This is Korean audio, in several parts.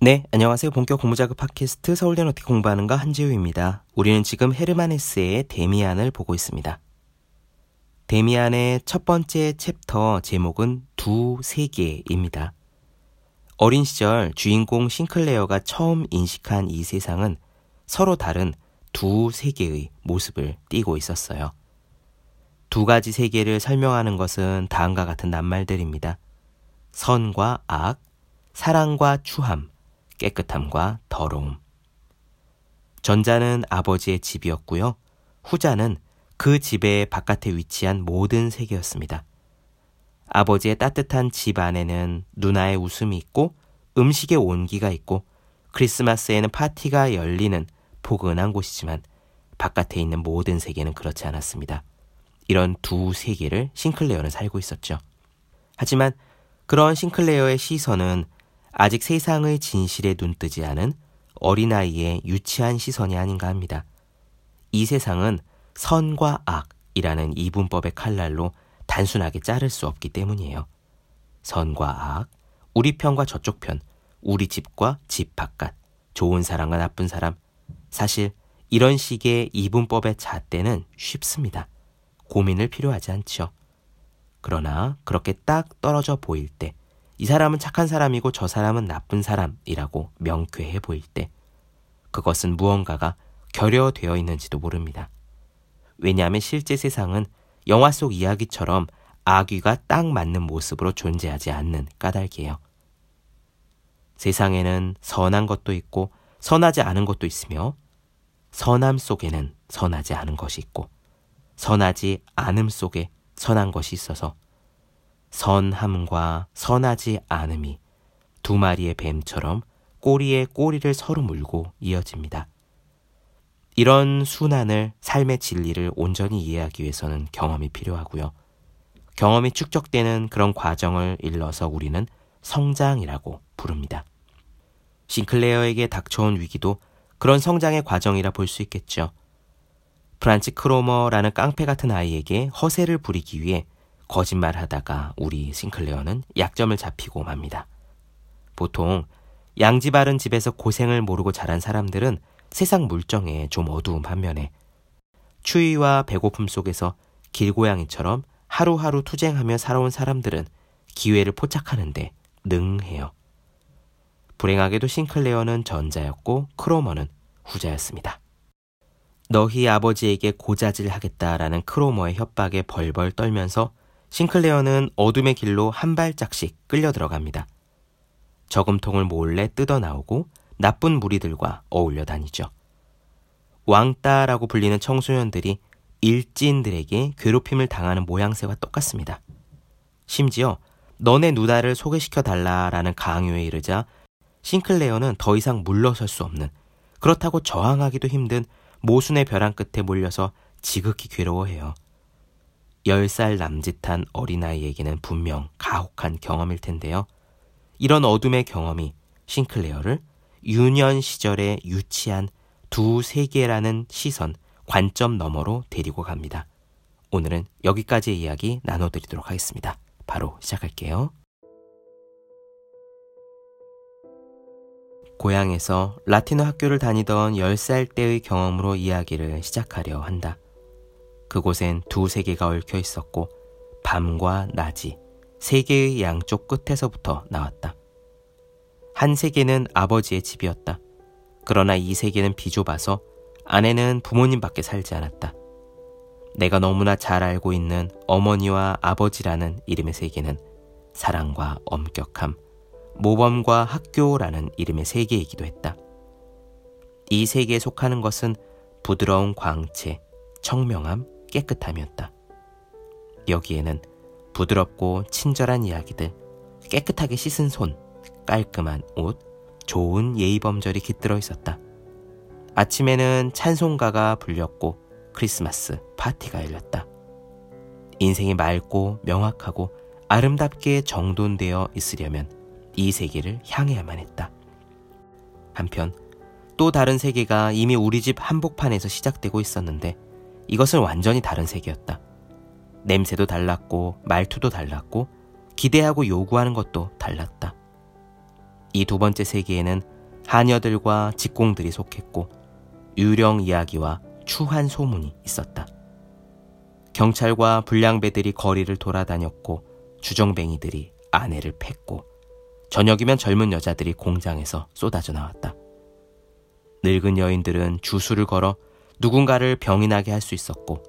네, 안녕하세요. 본격 공부자극 팟캐스트 서울대 어떻게 공부하는가 한지우입니다. 우리는 지금 헤르만 헤세의 데미안을 보고 있습니다. 데미안의 첫 번째 챕터 제목은 두 세계입니다. 어린 시절 주인공 싱클레어가 처음 인식한 이 세상은 서로 다른 두 세계의 모습을 띠고 있었어요. 두 가지 세계를 설명하는 것은 다음과 같은 낱말들입니다. 선과 악, 사랑과 추함, 깨끗함과 더러움. 전자는 아버지의 집이었고요. 후자는 그 집의 바깥에 위치한 모든 세계였습니다. 아버지의 따뜻한 집 안에는 누나의 웃음이 있고 음식의 온기가 있고 크리스마스에는 파티가 열리는 포근한 곳이지만 바깥에 있는 모든 세계는 그렇지 않았습니다. 이런 두 세계를 싱클레어는 살고 있었죠. 하지만 그런 싱클레어의 시선은 아직 세상의 진실에 눈뜨지 않은 어린아이의 유치한 시선이 아닌가 합니다. 이 세상은 선과 악이라는 이분법의 칼날로 단순하게 자를 수 없기 때문이에요. 선과 악, 우리 편과 저쪽 편, 우리 집과 집 바깥, 좋은 사람과 나쁜 사람. 사실 이런 식의 이분법의 잣대는 쉽습니다. 고민을 필요하지 않죠. 그러나 그렇게 딱 떨어져 보일 때, 이 사람은 착한 사람이고 저 사람은 나쁜 사람이라고 명쾌해 보일 때 그것은 무언가가 결여되어 있는지도 모릅니다. 왜냐하면 실제 세상은 영화 속 이야기처럼 아귀가 딱 맞는 모습으로 존재하지 않는 까닭이에요. 세상에는 선한 것도 있고 선하지 않은 것도 있으며 선함 속에는 선하지 않은 것이 있고 선하지 않음 속에 선한 것이 있어서 선함과 선하지 않음이 두 마리의 뱀처럼 꼬리에 꼬리를 서로 물고 이어집니다. 이런 순환을 삶의 진리를 온전히 이해하기 위해서는 경험이 필요하고요. 경험이 축적되는 그런 과정을 일러서 우리는 성장이라고 부릅니다. 싱클레어에게 닥쳐온 위기도 그런 성장의 과정이라 볼 수 있겠죠. 프란치 크로머라는 깡패 같은 아이에게 허세를 부리기 위해 거짓말하다가 우리 싱클레어는 약점을 잡히고 맙니다. 보통 양지 바른 집에서 고생을 모르고 자란 사람들은 세상 물정에 좀 어두운 반면에 추위와 배고픔 속에서 길고양이처럼 하루하루 투쟁하며 살아온 사람들은 기회를 포착하는데 능해요. 불행하게도 싱클레어는 전자였고 크로머는 후자였습니다. 너희 아버지에게 고자질 하겠다라는 크로머의 협박에 벌벌 떨면서 싱클레어는 어둠의 길로 한 발짝씩 끌려 들어갑니다. 저금통을 몰래 뜯어 나오고 나쁜 무리들과 어울려 다니죠. 왕따라고 불리는 청소년들이 일진들에게 괴롭힘을 당하는 모양새와 똑같습니다. 심지어 너네 누나를 소개시켜 달라라는 강요에 이르자 싱클레어는 더 이상 물러설 수 없는 그렇다고 저항하기도 힘든 모순의 벼랑 끝에 몰려서 지극히 괴로워해요. 10살 남짓한 어린아이에게는 분명 가혹한 경험일 텐데요. 이런 어둠의 경험이 싱클레어를 유년 시절에 유치한 두 세계라는 시선, 관점 너머로 데리고 갑니다. 오늘은 여기까지의 이야기 나눠드리도록 하겠습니다. 바로 시작할게요. 고향에서 라틴어 학교를 다니던 10살 때의 경험으로 이야기를 시작하려 한다. 그곳엔 두 세계가 얽혀 있었고 밤과 낮이 세계의 양쪽 끝에서부터 나왔다. 한 세계는 아버지의 집이었다. 그러나 이 세계는 비좁아서 아내는 부모님밖에 살지 않았다. 내가 너무나 잘 알고 있는 어머니와 아버지라는 이름의 세계는 사랑과 엄격함, 모범과 학교라는 이름의 세계이기도 했다. 이 세계에 속하는 것은 부드러운 광채, 청명함, 깨끗함이었다. 여기에는 부드럽고 친절한 이야기들, 깨끗하게 씻은 손, 깔끔한 옷, 좋은 예의범절이 깃들어 있었다. 아침에는 찬송가가 불렸고 크리스마스 파티가 열렸다. 인생이 맑고 명확하고 아름답게 정돈되어 있으려면 이 세계를 향해야만 했다. 한편 또 다른 세계가 이미 우리 집 한복판에서 시작되고 있었는데 이것은 완전히 다른 세계였다. 냄새도 달랐고 말투도 달랐고 기대하고 요구하는 것도 달랐다. 이 두 번째 세계에는 하녀들과 직공들이 속했고 유령 이야기와 추한 소문이 있었다. 경찰과 불량배들이 거리를 돌아다녔고 주정뱅이들이 아내를 팼고 저녁이면 젊은 여자들이 공장에서 쏟아져 나왔다. 늙은 여인들은 주술을 걸어 누군가를 병이 나게 할 수 있었고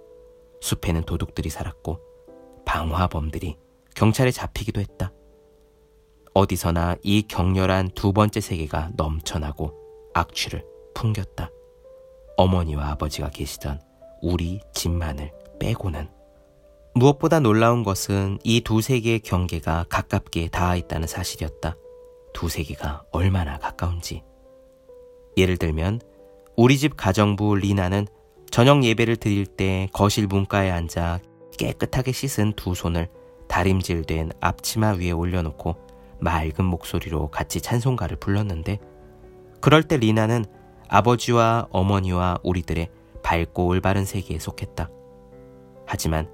숲에는 도둑들이 살았고 방화범들이 경찰에 잡히기도 했다. 어디서나 이 격렬한 두 번째 세계가 넘쳐나고 악취를 풍겼다. 어머니와 아버지가 계시던 우리 집만을 빼고는 무엇보다 놀라운 것은 이 두 세계의 경계가 가깝게 닿아 있다는 사실이었다. 두 세계가 얼마나 가까운지. 예를 들면 우리 집 가정부 리나는 저녁 예배를 드릴 때 거실 문가에 앉아 깨끗하게 씻은 두 손을 다림질된 앞치마 위에 올려놓고 맑은 목소리로 같이 찬송가를 불렀는데 그럴 때 리나는 아버지와 어머니와 우리들의 밝고 올바른 세계에 속했다. 하지만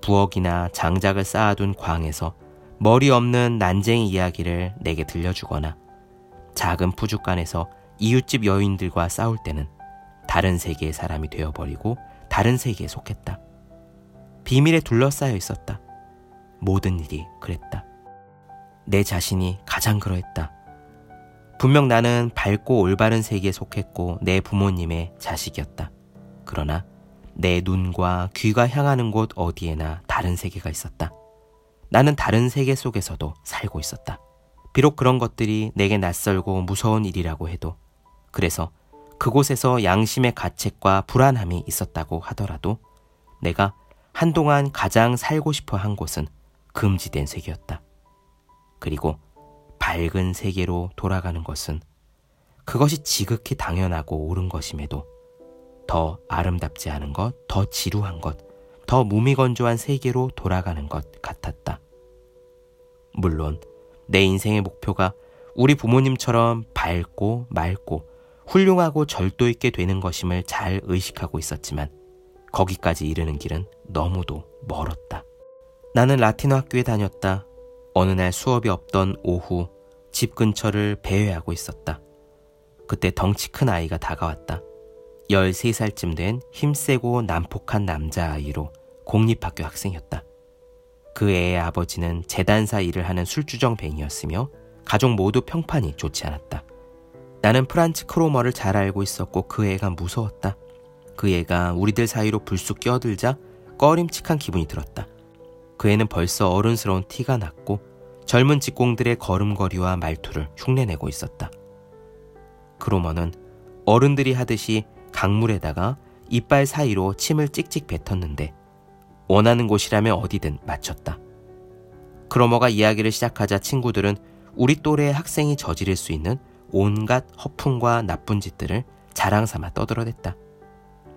부엌이나 장작을 쌓아둔 광에서 머리 없는 난쟁이 이야기를 내게 들려주거나 작은 푸주간에서 이웃집 여인들과 싸울 때는 다른 세계의 사람이 되어버리고 다른 세계에 속했다. 비밀에 둘러싸여 있었다. 모든 일이 그랬다. 내 자신이 가장 그러했다. 분명 나는 밝고 올바른 세계에 속했고 내 부모님의 자식이었다. 그러나 내 눈과 귀가 향하는 곳 어디에나 다른 세계가 있었다. 나는 다른 세계 속에서도 살고 있었다. 비록 그런 것들이 내게 낯설고 무서운 일이라고 해도 그래서 그곳에서 양심의 가책과 불안함이 있었다고 하더라도 내가 한동안 가장 살고 싶어 한 곳은 금지된 세계였다. 그리고 밝은 세계로 돌아가는 것은 그것이 지극히 당연하고 옳은 것임에도 더 아름답지 않은 것, 더 지루한 것, 더 무미건조한 세계로 돌아가는 것 같았다. 물론 내 인생의 목표가 우리 부모님처럼 밝고 맑고 훌륭하고 절도 있게 되는 것임을 잘 의식하고 있었지만 거기까지 이르는 길은 너무도 멀었다. 나는 라틴어 학교에 다녔다. 어느 날 수업이 없던 오후 집 근처를 배회하고 있었다. 그때 덩치 큰 아이가 다가왔다. 13살쯤 된 힘세고 난폭한 남자아이로 공립학교 학생이었다. 그 애의 아버지는 재단사 일을 하는 술주정뱅이였으며 가족 모두 평판이 좋지 않았다. 나는 프란츠 크로머를 잘 알고 있었고 그 애가 무서웠다. 그 애가 우리들 사이로 불쑥 끼어들자 꺼림칙한 기분이 들었다. 그 애는 벌써 어른스러운 티가 났고 젊은 직공들의 걸음걸이와 말투를 흉내내고 있었다. 크로머는 어른들이 하듯이 강물에다가 이빨 사이로 침을 찍찍 뱉었는데 원하는 곳이라면 어디든 맞췄다. 크로머가 이야기를 시작하자 친구들은 우리 또래의 학생이 저지를 수 있는 온갖 허풍과 나쁜 짓들을 자랑 삼아 떠들어댔다.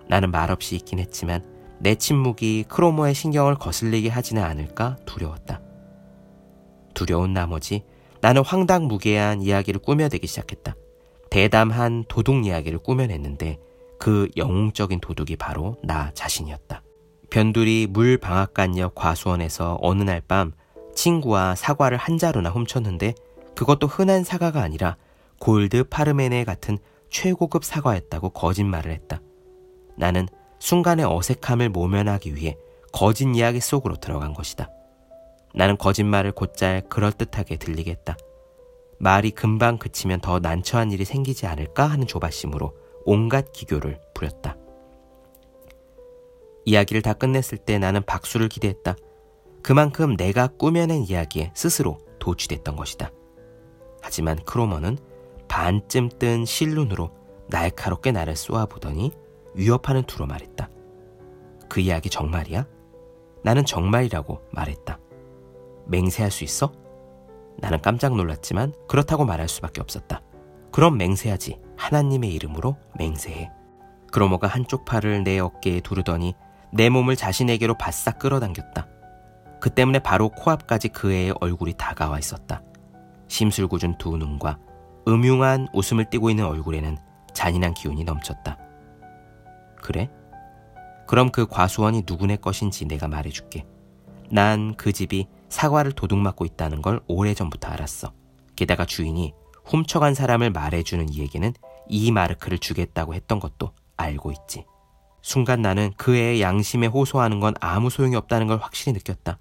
나는 말없이 있긴 했지만 내 침묵이 크로모의 신경을 거슬리게 하지는 않을까 두려웠다. 두려운 나머지 나는 황당무계한 이야기를 꾸며대기 시작했다. 대담한 도둑 이야기를 꾸며냈는데 그 영웅적인 도둑이 바로 나 자신이었다. 변두리 물방앗간역 과수원에서 어느 날 밤 친구와 사과를 한 자루나 훔쳤는데 그것도 흔한 사과가 아니라 골드 파르메네 같은 최고급 사과였다고 거짓말을 했다. 나는 순간의 어색함을 모면하기 위해 거짓 이야기 속으로 들어간 것이다. 나는 거짓말을 곧잘 그럴듯하게 들리겠다. 말이 금방 그치면 더 난처한 일이 생기지 않을까 하는 조바심으로 온갖 기교를 부렸다. 이야기를 다 끝냈을 때 나는 박수를 기대했다. 그만큼 내가 꾸며낸 이야기에 스스로 도취됐던 것이다. 하지만 크로머는 반쯤 뜬 실눈으로 날카롭게 나를 쏘아보더니 위협하는 투로 말했다. 그 이야기 정말이야? 나는 정말이라고 말했다. 맹세할 수 있어? 나는 깜짝 놀랐지만 그렇다고 말할 수밖에 없었다. 그럼 맹세하지. 하나님의 이름으로 맹세해. 그로모가 한쪽 팔을 내 어깨에 두르더니 내 몸을 자신에게로 바싹 끌어당겼다. 그 때문에 바로 코앞까지 그 애의 얼굴이 다가와 있었다. 심술궂은 두 눈과 음흉한 웃음을 띠고 있는 얼굴에는 잔인한 기운이 넘쳤다. 그래? 그럼 그 과수원이 누구네 것인지 내가 말해줄게. 난 그 집이 사과를 도둑 맞고 있다는 걸 오래전부터 알았어. 게다가 주인이 훔쳐간 사람을 말해주는 이에게는 이 마르크를 주겠다고 했던 것도 알고 있지. 순간 나는 그 애의 양심에 호소하는 건 아무 소용이 없다는 걸 확실히 느꼈다.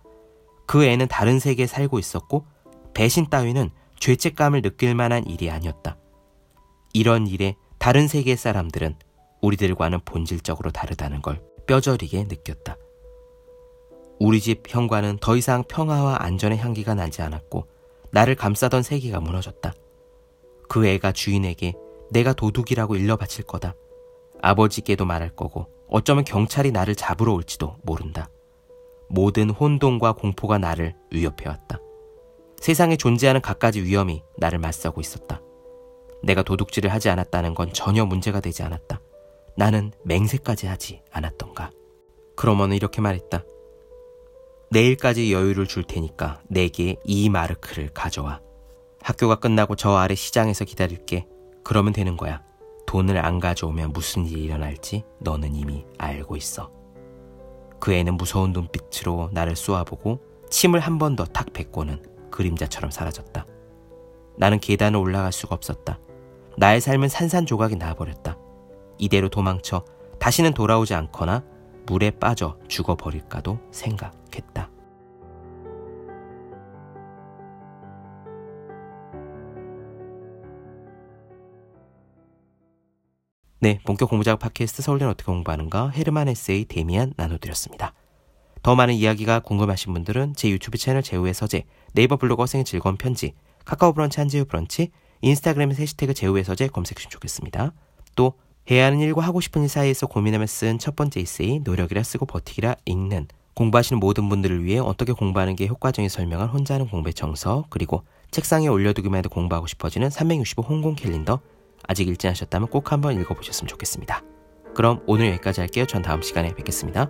그 애는 다른 세계에 살고 있었고 배신 따위는 죄책감을 느낄 만한 일이 아니었다. 이런 일에 다른 세계 사람들은 우리들과는 본질적으로 다르다는 걸 뼈저리게 느꼈다. 우리 집 현관은 더 이상 평화와 안전의 향기가 나지 않았고 나를 감싸던 세계가 무너졌다. 그 애가 주인에게 내가 도둑이라고 일러 바칠 거다. 아버지께도 말할 거고 어쩌면 경찰이 나를 잡으러 올지도 모른다. 모든 혼돈과 공포가 나를 위협해왔다. 세상에 존재하는 갖가지 위험이 나를 맞서고 있었다. 내가 도둑질을 하지 않았다는 건 전혀 문제가 되지 않았다. 나는 맹세까지 하지 않았던가. 그러머는 이렇게 말했다. 내일까지 여유를 줄 테니까 내게 이 마르크를 가져와. 학교가 끝나고 저 아래 시장에서 기다릴게. 그러면 되는 거야. 돈을 안 가져오면 무슨 일이 일어날지 너는 이미 알고 있어. 그 애는 무서운 눈빛으로 나를 쏘아보고 침을 한 번 더 탁 뱉고는 그림자처럼 사라졌다. 나는 계단을 올라갈 수가 없었다. 나의 삶은 산산조각이 나버렸다. 이대로 도망쳐 다시는 돌아오지 않거나 물에 빠져 죽어버릴까도 생각했다. 네, 본격 공부자극 팟캐스트 서울대는 어떻게 공부하는가 헤르만 헤세의 데미안 나눠드렸습니다. 더 많은 이야기가 궁금하신 분들은 제 유튜브 채널 제우의 서재, 네이버 블로그 생의 즐거운 편지, 카카오 브런치 한지우 브런치, 인스타그램에서 해시태그 제우의 서재 검색해주시면 좋겠습니다. 또 해야 하는 일과 하고 싶은 일 사이에서 고민하며 쓴 첫 번째 에세이 노력이라 쓰고 버티기라 읽는 공부하시는 모든 분들을 위해 어떻게 공부하는 게 효과적인지 설명한 혼자 하는 공부의 정석 그리고 책상에 올려두기만 해도 공부하고 싶어지는 365 혼공 캘린더 아직 읽지 않으셨다면 꼭 한번 읽어보셨으면 좋겠습니다. 그럼 오늘 여기까지 할게요. 전 다음 시간에 뵙겠습니다.